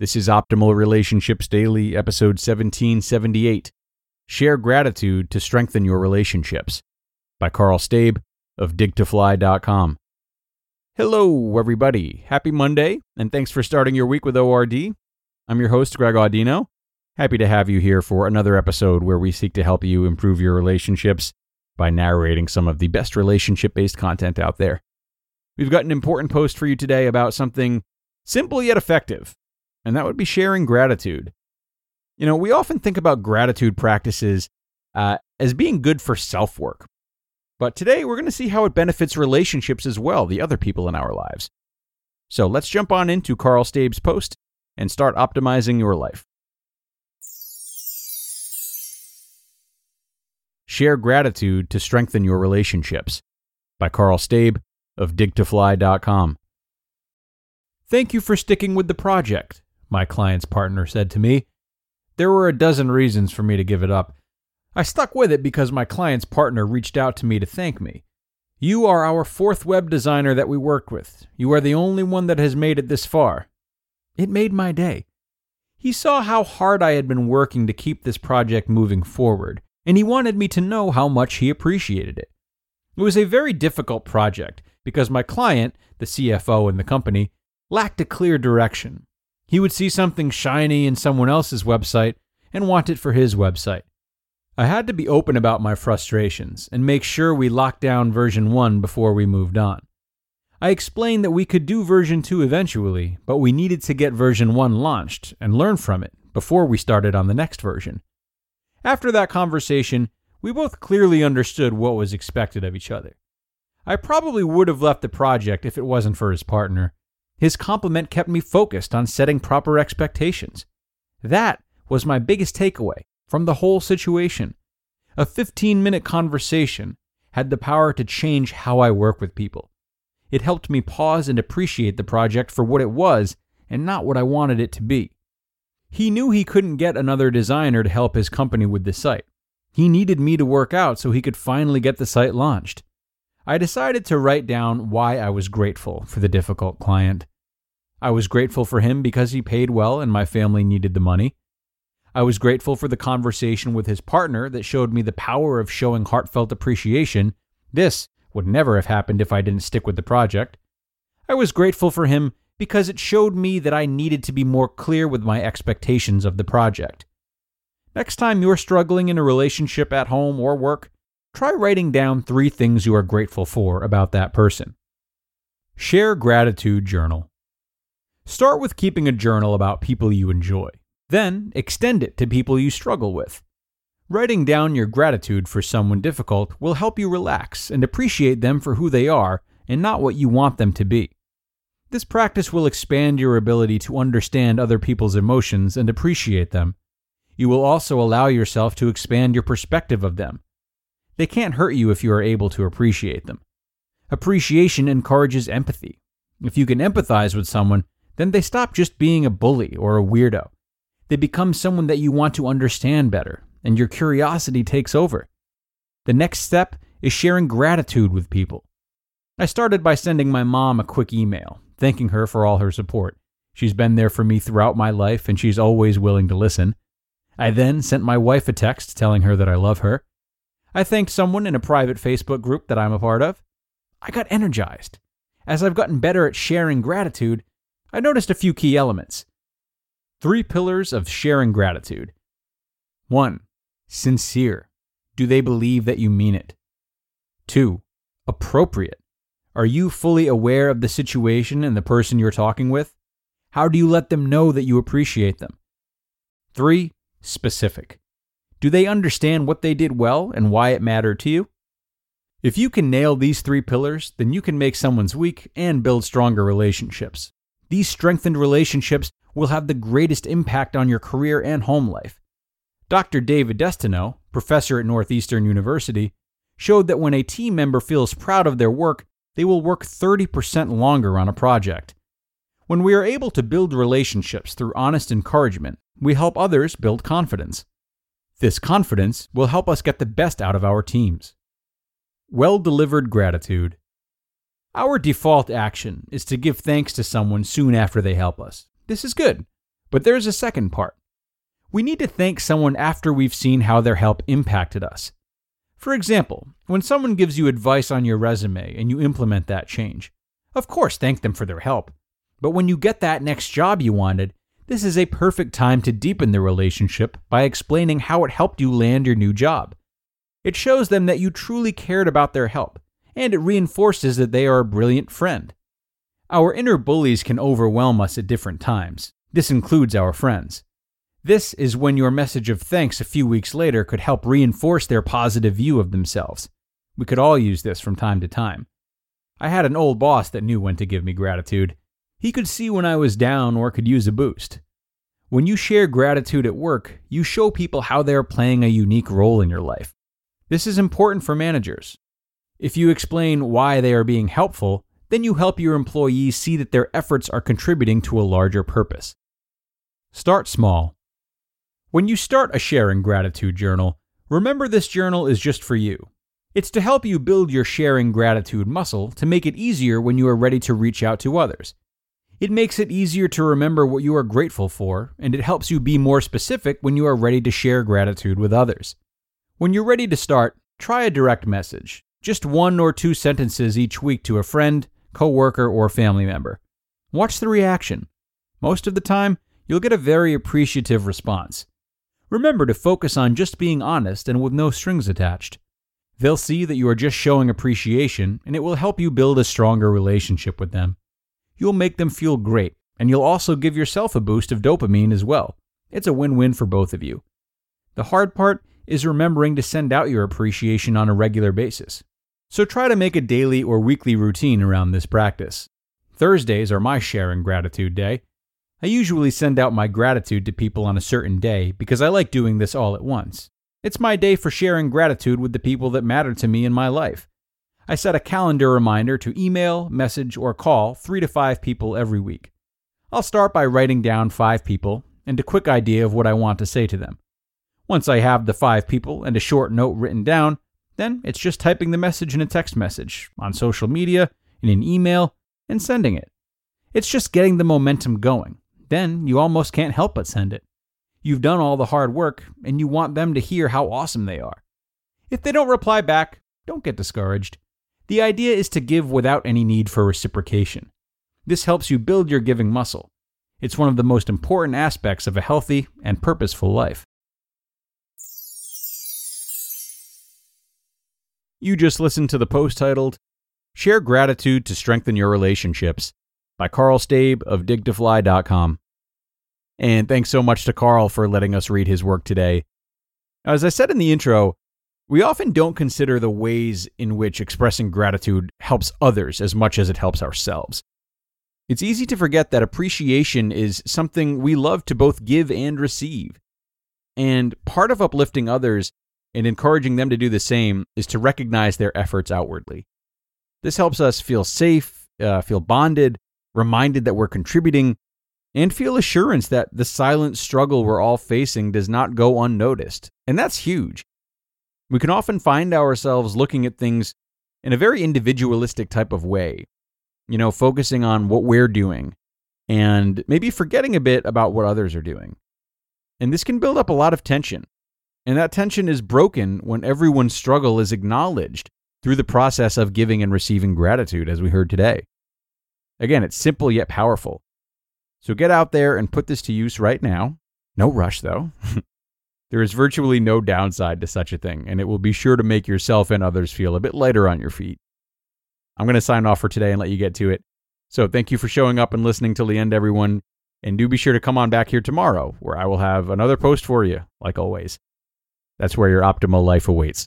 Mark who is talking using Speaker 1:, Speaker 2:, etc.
Speaker 1: This is Optimal Relationships Daily, episode 1778. Share Gratitude to Strengthen Your Relationships by Karl Staib of digtofly.com. Hello, everybody. Happy Monday, and thanks for starting your week with ORD. I'm your host, Greg Audino. Happy to have you here for another episode where we seek to help you improve your relationships by narrating some of the best relationship based content out there. We've got an important post for you today about something simple yet effective and that would be sharing gratitude. You know, we often think about gratitude practices uh, as being good for self work. But today we're going to see how it benefits relationships as well, the other people in our lives. So let's jump on into Karl Staib's post and start optimizing your life. Share Gratitude to Strengthen Your Relationships by Karl Staib of digtofly.com. Thank you for sticking with the project my client's partner said to me. There were a dozen reasons for me to give it up. I stuck with it because my client's partner reached out to me to thank me. You are our fourth web designer that we worked with. You are the only one that has made it this far. It made my day. He saw how hard I had been working to keep this project moving forward, and he wanted me to know how much he appreciated it. It was a very difficult project because my client, the CFO in the company, lacked a clear direction. He would see something shiny in someone else's website and want it for his website. I had to be open about my frustrations and make sure we locked down version 1 before we moved on. I explained that we could do version 2 eventually, but we needed to get version 1 launched and learn from it before we started on the next version. After that conversation, we both clearly understood what was expected of each other. I probably would have left the project if it wasn't for his partner, his compliment kept me focused on setting proper expectations. That was my biggest takeaway from the whole situation. A 15 minute conversation had the power to change how I work with people. It helped me pause and appreciate the project for what it was and not what I wanted it to be. He knew he couldn't get another designer to help his company with the site. He needed me to work out so he could finally get the site launched. I decided to write down why I was grateful for the difficult client. I was grateful for him because he paid well and my family needed the money. I was grateful for the conversation with his partner that showed me the power of showing heartfelt appreciation. This would never have happened if I didn't stick with the project. I was grateful for him because it showed me that I needed to be more clear with my expectations of the project. Next time you're struggling in a relationship at home or work, try writing down three things you are grateful for about that person. Share Gratitude Journal. Start with keeping a journal about people you enjoy. Then extend it to people you struggle with. Writing down your gratitude for someone difficult will help you relax and appreciate them for who they are and not what you want them to be. This practice will expand your ability to understand other people's emotions and appreciate them. You will also allow yourself to expand your perspective of them they can't hurt you if you are able to appreciate them. Appreciation encourages empathy. If you can empathize with someone, then they stop just being a bully or a weirdo. They become someone that you want to understand better, and your curiosity takes over. The next step is sharing gratitude with people. I started by sending my mom a quick email, thanking her for all her support. She's been there for me throughout my life, and she's always willing to listen. I then sent my wife a text telling her that I love her. I thanked someone in a private Facebook group that I'm a part of. I got energized. As I've gotten better at sharing gratitude, I noticed a few key elements. Three pillars of sharing gratitude. 1. Sincere. Do they believe that you mean it? 2. Appropriate. Are you fully aware of the situation and the person you're talking with? How do you let them know that you appreciate them? 3. Specific. Do they understand what they did well and why it mattered to you? If you can nail these three pillars, then you can make someone's week and build stronger relationships. These strengthened relationships will have the greatest impact on your career and home life. Dr. David DeSteno, professor at Northeastern University, showed that when a team member feels proud of their work, they will work 30% longer on a project. When we are able to build relationships through honest encouragement, we help others build confidence. This confidence will help us get the best out of our teams. Well delivered gratitude. Our default action is to give thanks to someone soon after they help us. This is good. But there's a second part. We need to thank someone after we've seen how their help impacted us. For example, when someone gives you advice on your resume and you implement that change, of course, thank them for their help. But when you get that next job you wanted, this is a perfect time to deepen the relationship by explaining how it helped you land your new job. It shows them that you truly cared about their help, and it reinforces that they are a brilliant friend. Our inner bullies can overwhelm us at different times. This includes our friends. This is when your message of thanks a few weeks later could help reinforce their positive view of themselves. We could all use this from time to time. I had an old boss that knew when to give me gratitude. He could see when I was down or could use a boost. When you share gratitude at work, you show people how they are playing a unique role in your life. This is important for managers. If you explain why they are being helpful, then you help your employees see that their efforts are contributing to a larger purpose. Start small. When you start a sharing gratitude journal, remember this journal is just for you. It's to help you build your sharing gratitude muscle to make it easier when you are ready to reach out to others. It makes it easier to remember what you are grateful for, and it helps you be more specific when you are ready to share gratitude with others. When you're ready to start, try a direct message, just one or two sentences each week to a friend, coworker, or family member. Watch the reaction. Most of the time, you'll get a very appreciative response. Remember to focus on just being honest and with no strings attached. They'll see that you are just showing appreciation, and it will help you build a stronger relationship with them. You'll make them feel great, and you'll also give yourself a boost of dopamine as well. It's a win win for both of you. The hard part is remembering to send out your appreciation on a regular basis. So try to make a daily or weekly routine around this practice. Thursdays are my share sharing gratitude day, I usually send out my gratitude to people on a certain day because I like doing this all at once. It's my day for sharing gratitude with the people that matter to me in my life. I set a calendar reminder to email, message, or call three to five people every week. I'll start by writing down five people and a quick idea of what I want to say to them. Once I have the five people and a short note written down, then it's just typing the message in a text message, on social media, in an email, and sending it. It's just getting the momentum going then you almost can't help but send it. You've done all the hard work, and you want them to hear how awesome they are. If they don't reply back, don't get discouraged. The idea is to give without any need for reciprocation. This helps you build your giving muscle. It's one of the most important aspects of a healthy and purposeful life. You just listened to the post titled, Share Gratitude to Strengthen Your Relationships by Karl Staib of digtofly.com. And thanks so much to Karl for letting us read his work today. As I said in the intro, we often don't consider the ways in which expressing gratitude helps others as much as it helps ourselves. It's easy to forget that appreciation is something we love to both give and receive. And part of uplifting others and encouraging them to do the same is to recognize their efforts outwardly. This helps us feel safe, uh, feel bonded, reminded that we're contributing, and feel assurance that the silent struggle we're all facing does not go unnoticed. And that's huge. We can often find ourselves looking at things in a very individualistic type of way, you know, focusing on what we're doing and maybe forgetting a bit about what others are doing. And this can build up a lot of tension. And that tension is broken when everyone's struggle is acknowledged through the process of giving and receiving gratitude, as we heard today. Again, it's simple yet powerful. So get out there and put this to use right now. No rush, though. there is virtually no downside to such a thing, and it will be sure to make yourself and others feel a bit lighter on your feet. I'm going to sign off for today and let you get to it. So thank you for showing up and listening till the end, everyone. And do be sure to come on back here tomorrow, where I will have another post for you, like always. That's where your optimal life awaits.